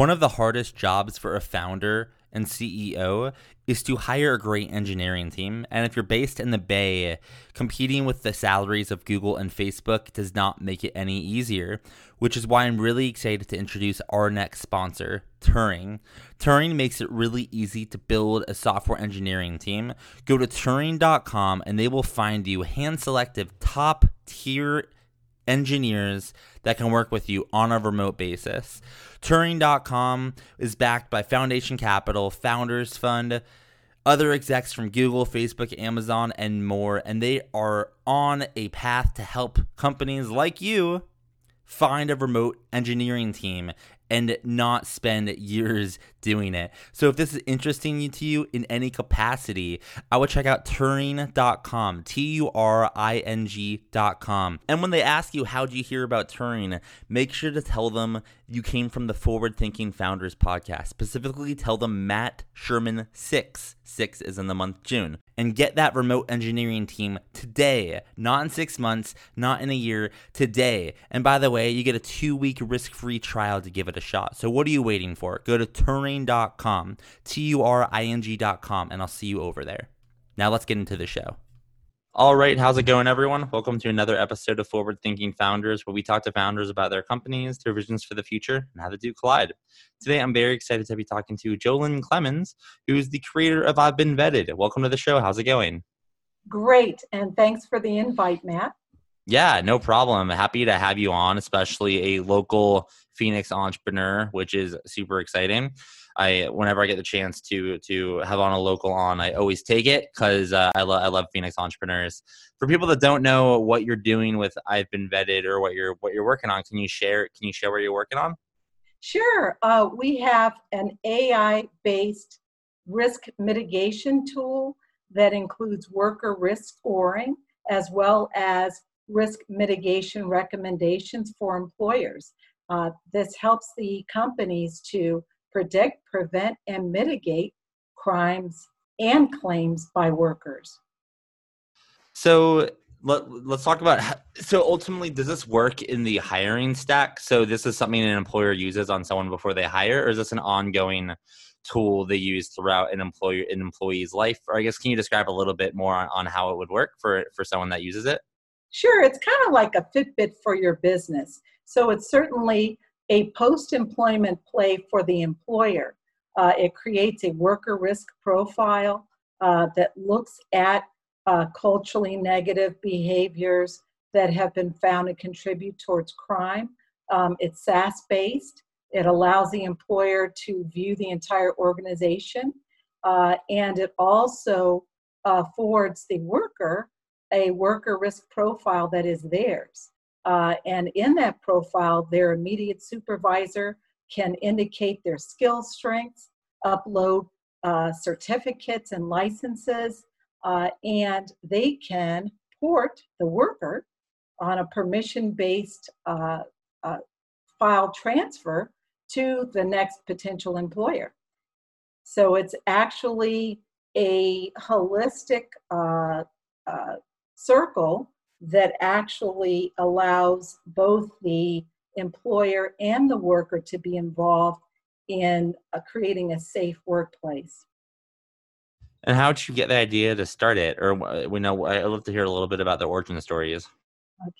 One of the hardest jobs for a founder and CEO is to hire a great engineering team. And if you're based in the Bay, competing with the salaries of Google and Facebook does not make it any easier, which is why I'm really excited to introduce our next sponsor, Turing. Turing makes it really easy to build a software engineering team. Go to Turing.com and they will find you hand selected top tier engineers that can work with you on a remote basis. Turing.com is backed by Foundation Capital, Founders Fund, other execs from Google, Facebook, Amazon, and more, and they are on a path to help companies like you find a remote engineering team and not spend years doing it. So if this is interesting to you in any capacity, I would check out Turing.com, T U R I N G.com. And when they ask you, how'd you hear about Turing, make sure to tell them you came from the Forward Thinking Founders podcast. Specifically, tell them Matt Sherman 6, 6 is in the month June, and get that remote engineering team today, not in six months, not in a year, today. And by the way, you get a two week risk free trial to give it a shot. So what are you waiting for? Go to Turing.com, T U R I N G.com, and I'll see you over there. Now let's get into the show. All right, how's it going, everyone? Welcome to another episode of Forward Thinking Founders, where we talk to founders about their companies, their visions for the future, and how the two collide. Today, I'm very excited to be talking to Jolyn Clemens, who is the creator of I've Been Vetted. Welcome to the show. How's it going? Great, and thanks for the invite, Matt. Yeah, no problem. Happy to have you on, especially a local Phoenix entrepreneur, which is super exciting. I whenever I get the chance to to have on a local on, I always take it because uh, I love I love Phoenix entrepreneurs. For people that don't know what you're doing with I've been vetted or what you're what you're working on, can you share can you share what you're working on? Sure. Uh, we have an AI based risk mitigation tool that includes worker risk scoring as well as risk mitigation recommendations for employers. Uh, this helps the companies to predict, prevent, and mitigate crimes and claims by workers. So let, us talk about how, so ultimately does this work in the hiring stack? So this is something an employer uses on someone before they hire or is this an ongoing tool they use throughout an employer an employee's life? Or i guess can you describe a little bit more on, on how it would work for for someone that uses it? Sure it's kind of like a fitbit for your business. So it's certainly a post employment play for the employer. Uh, it creates a worker risk profile uh, that looks at uh, culturally negative behaviors that have been found to contribute towards crime. Um, it's SaaS based. It allows the employer to view the entire organization, uh, and it also affords the worker a worker risk profile that is theirs. Uh, and in that profile, their immediate supervisor can indicate their skill strengths, upload uh, certificates and licenses, uh, and they can port the worker on a permission based uh, uh, file transfer to the next potential employer. So it's actually a holistic circle that actually allows both the employer and the worker to be involved in uh, creating a safe workplace. And how did you get the idea to start it? Or we know I'd love to hear a little bit about the origin stories. Okay.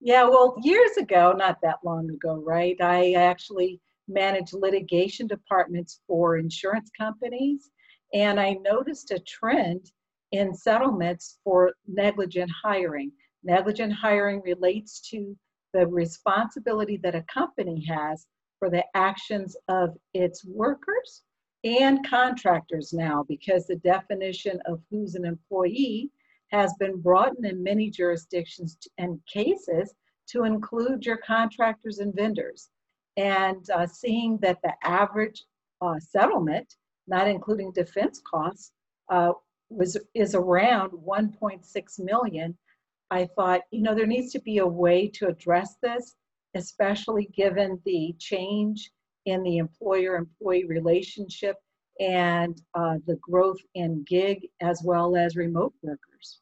Yeah, well, years ago, not that long ago, right? I actually managed litigation departments for insurance companies, and I noticed a trend in settlements for negligent hiring. Negligent hiring relates to the responsibility that a company has for the actions of its workers and contractors now, because the definition of who's an employee has been broadened in many jurisdictions and cases to include your contractors and vendors. And uh, seeing that the average uh, settlement, not including defense costs, uh, was is around 1.6 million I thought, you know, there needs to be a way to address this, especially given the change in the employer employee relationship and uh, the growth in gig as well as remote workers.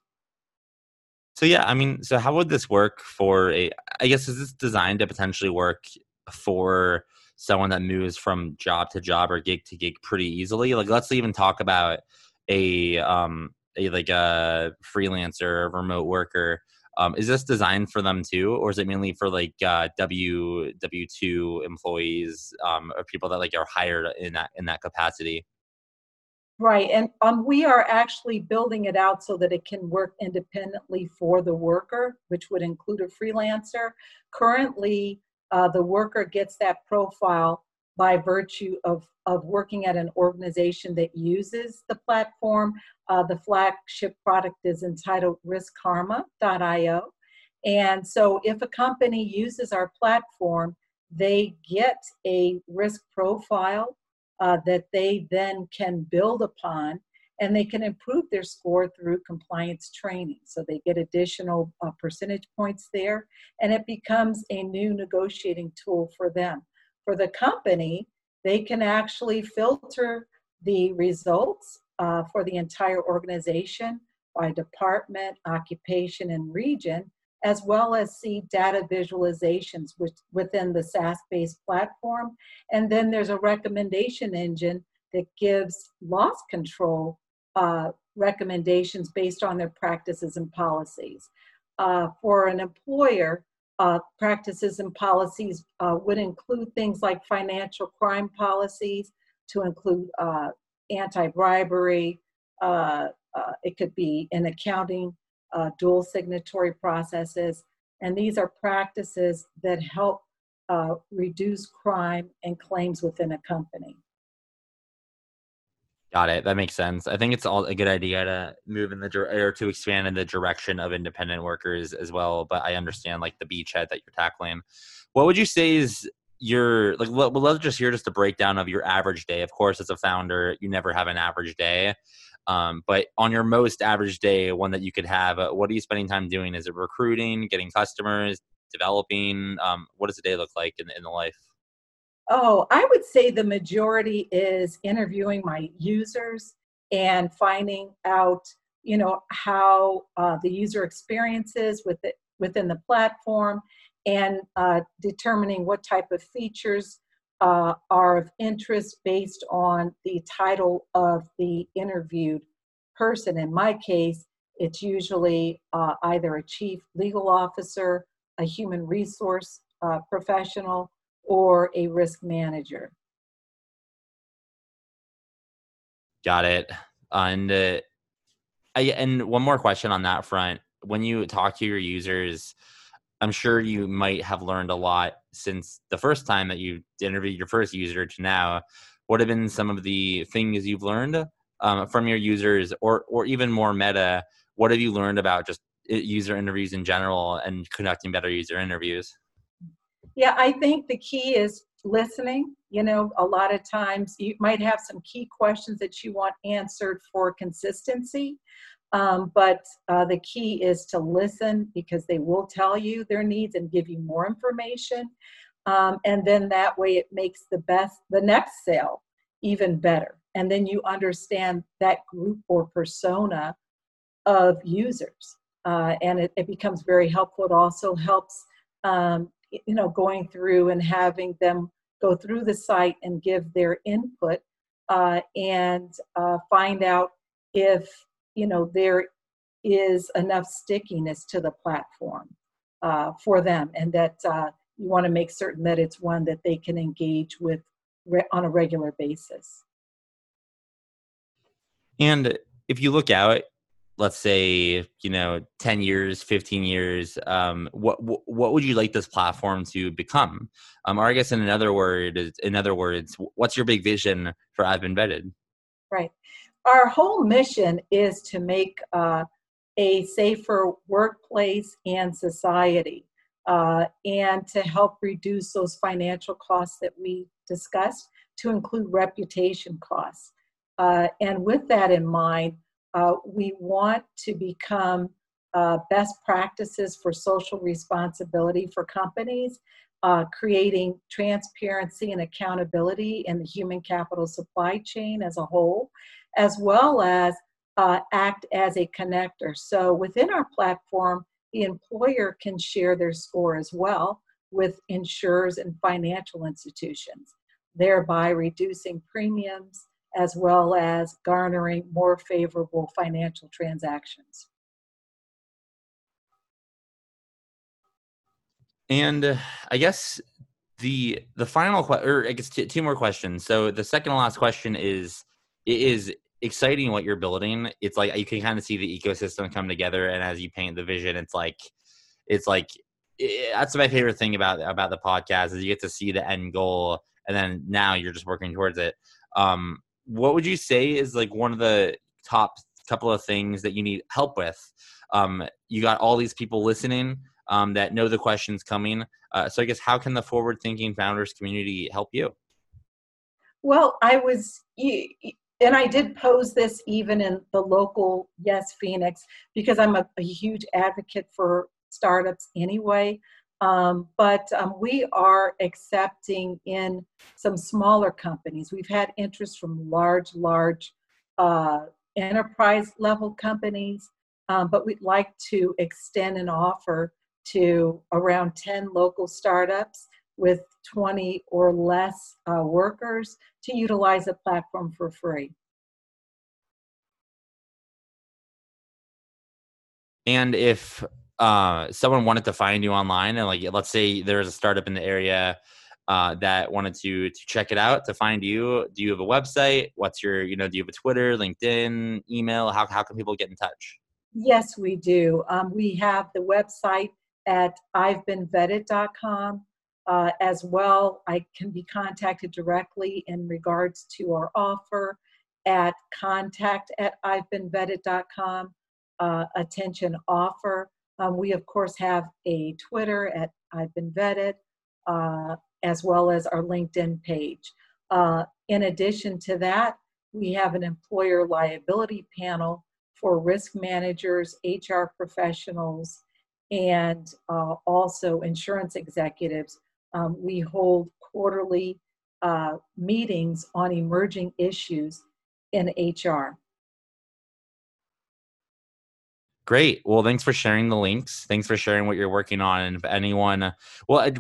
So, yeah, I mean, so how would this work for a, I guess, is this designed to potentially work for someone that moves from job to job or gig to gig pretty easily. Like let's even talk about a um a like a freelancer, a remote worker. Um, is this designed for them too, or is it mainly for like uh, W W two employees um, or people that like are hired in that in that capacity? Right, and um, we are actually building it out so that it can work independently for the worker, which would include a freelancer. Currently, uh, the worker gets that profile by virtue of, of working at an organization that uses the platform. Uh, the flagship product is entitled riskkarma.io. And so, if a company uses our platform, they get a risk profile uh, that they then can build upon and they can improve their score through compliance training. So they get additional uh, percentage points there and it becomes a new negotiating tool for them. For the company, they can actually filter the results uh, for the entire organization by department, occupation, and region as well as see data visualizations which, within the SaaS based platform. And then there's a recommendation engine that gives loss control uh, recommendations based on their practices and policies. Uh, for an employer, uh, practices and policies uh, would include things like financial crime policies, to include uh, anti bribery, uh, it could be in accounting uh, dual signatory processes. And these are practices that help uh, reduce crime and claims within a company. Got it. That makes sense. I think it's all a good idea to move in the or to expand in the direction of independent workers as well. But I understand like the beachhead that you're tackling. What would you say is your like? We'd love just hear just a breakdown of your average day. Of course, as a founder, you never have an average day. Um, but on your most average day, one that you could have, uh, what are you spending time doing? Is it recruiting, getting customers, developing? Um, what does a day look like in, in the life? Oh, I would say the majority is interviewing my users and finding out, you know, how uh, the user experiences with it within the platform and uh, determining what type of features uh, are of interest based on the title of the interviewed person. In my case, it's usually uh, either a chief legal officer, a human resource uh, professional, or a risk manager. Got it. And uh, I, and one more question on that front: when you talk to your users, I'm sure you might have learned a lot since the first time that you interviewed your first user to now. What have been some of the things you've learned um, from your users, or or even more meta? What have you learned about just user interviews in general and conducting better user interviews? Yeah, I think the key is listening. You know, a lot of times you might have some key questions that you want answered for consistency. Um, but uh, the key is to listen because they will tell you their needs and give you more information. Um, and then that way it makes the best, the next sale even better. And then you understand that group or persona of users. Uh, and it, it, becomes very helpful. It also helps, um, you know, going through and having them go through the site and give their input uh, and uh, find out if you know there is enough stickiness to the platform uh, for them and that uh, you want to make certain that it's one that they can engage with re- on a regular basis. And if you look out let's say you know 10 years 15 years um, what, what, would you like this platform to become? Um, or i guess in another word in other words what's your big vision for i've been vetted? Right. Our whole mission is to make uh, a safer workplace and society uh, and to help reduce those financial costs that we discussed to include reputation costs. Uh, and with that in mind, uh, we want to become uh, best practices for social responsibility for companies, uh, creating transparency and accountability in the human capital supply chain as a whole, as well as uh, act as a connector. So within our platform, the employer can share their score as well with insurers and financial institutions, thereby reducing premiums as well as garnering more favorable financial transactions. And uh, I guess the the final question, or I guess t- two more questions. So the second last question is: It is exciting what you're building. It's like you can kind of see the ecosystem come together, and as you paint the vision, it's like it's like it, that's my favorite thing about about the podcast is you get to see the end goal, and then now you're just working towards it. Um, what would you say is like one of the top couple of things that you need help with? Um, you got all these people listening um, that know the questions coming. Uh, so I guess how can the forward thinking founders community help you? Well, I was, and I did pose this even in the local Yes Phoenix because I'm a, a huge advocate for startups anyway. Um, but um, we are accepting in some smaller companies. We've had interest from large, large uh, enterprise level companies, um, but we'd like to extend an offer to around 10 local startups with 20 or less uh, workers to utilize a platform for free. And if uh, someone wanted to find you online, and like let's say there's a startup in the area uh, that wanted to to check it out to find you, do you have a website? What's your you know do you have a Twitter, LinkedIn, email? How how can people get in touch? Yes, we do. Um, we have the website at i'vebeenvetted.com. Uh, as well, I can be contacted directly in regards to our offer at contact at i'vebeenvetted.com. Uh, attention offer. Um, we, of course, have a Twitter at I've Been Vetted, uh, as well as our LinkedIn page. Uh, in addition to that, we have an employer liability panel for risk managers, HR professionals, and uh, also insurance executives. Um, we hold quarterly uh, meetings on emerging issues in HR. Great. Well, thanks for sharing the links. Thanks for sharing what you're working on. And if anyone, well, I,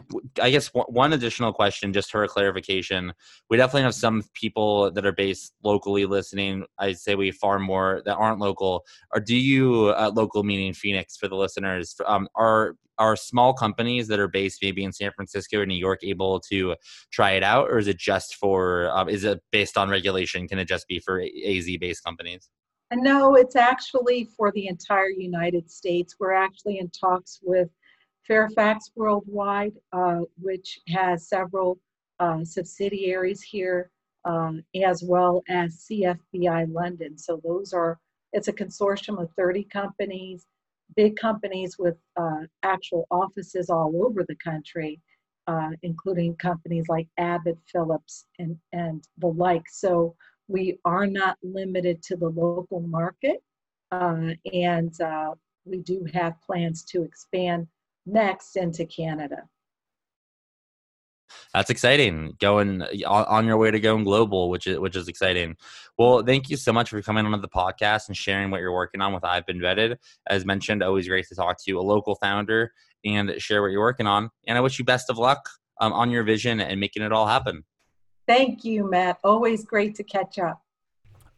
I guess one additional question, just for clarification, we definitely have some people that are based locally listening. I'd say we far more that aren't local. Or do you uh, local meaning Phoenix for the listeners? Um, are are small companies that are based maybe in San Francisco or New York able to try it out, or is it just for? Um, is it based on regulation? Can it just be for AZ based companies? And no, it's actually for the entire United States. We're actually in talks with Fairfax Worldwide, uh, which has several uh, subsidiaries here, um, as well as CFBI London. So those are, it's a consortium of 30 companies, big companies with uh, actual offices all over the country, uh, including companies like Abbott, Phillips, and, and the like. So we are not limited to the local market, uh, and uh, we do have plans to expand next into Canada. That's exciting. Going on your way to going global, which is which is exciting. Well, thank you so much for coming on the podcast and sharing what you're working on with I've been vetted. As mentioned, always great to talk to a local founder and share what you're working on. And I wish you best of luck um, on your vision and making it all happen. Thank you, Matt. Always great to catch up.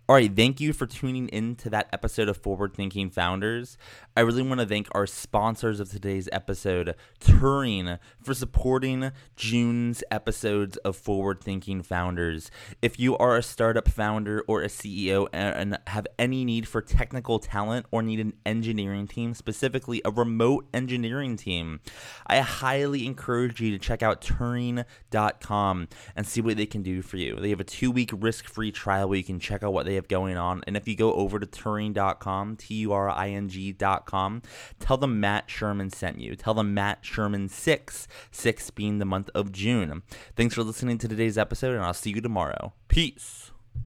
All right, thank you for tuning in to that episode of Forward Thinking Founders. I really want to thank our sponsors of today's episode, Turing, for supporting June's episodes of Forward Thinking Founders. If you are a startup founder or a CEO and have any need for technical talent or need an engineering team, specifically a remote engineering team, I highly encourage you to check out Turing.com and see what they can do for you. They have a two week risk free trial where you can check out what they they have going on. And if you go over to Turing.com, T U R I N G.com, tell them Matt Sherman sent you. Tell them Matt Sherman 6, 6 being the month of June. Thanks for listening to today's episode, and I'll see you tomorrow. Peace.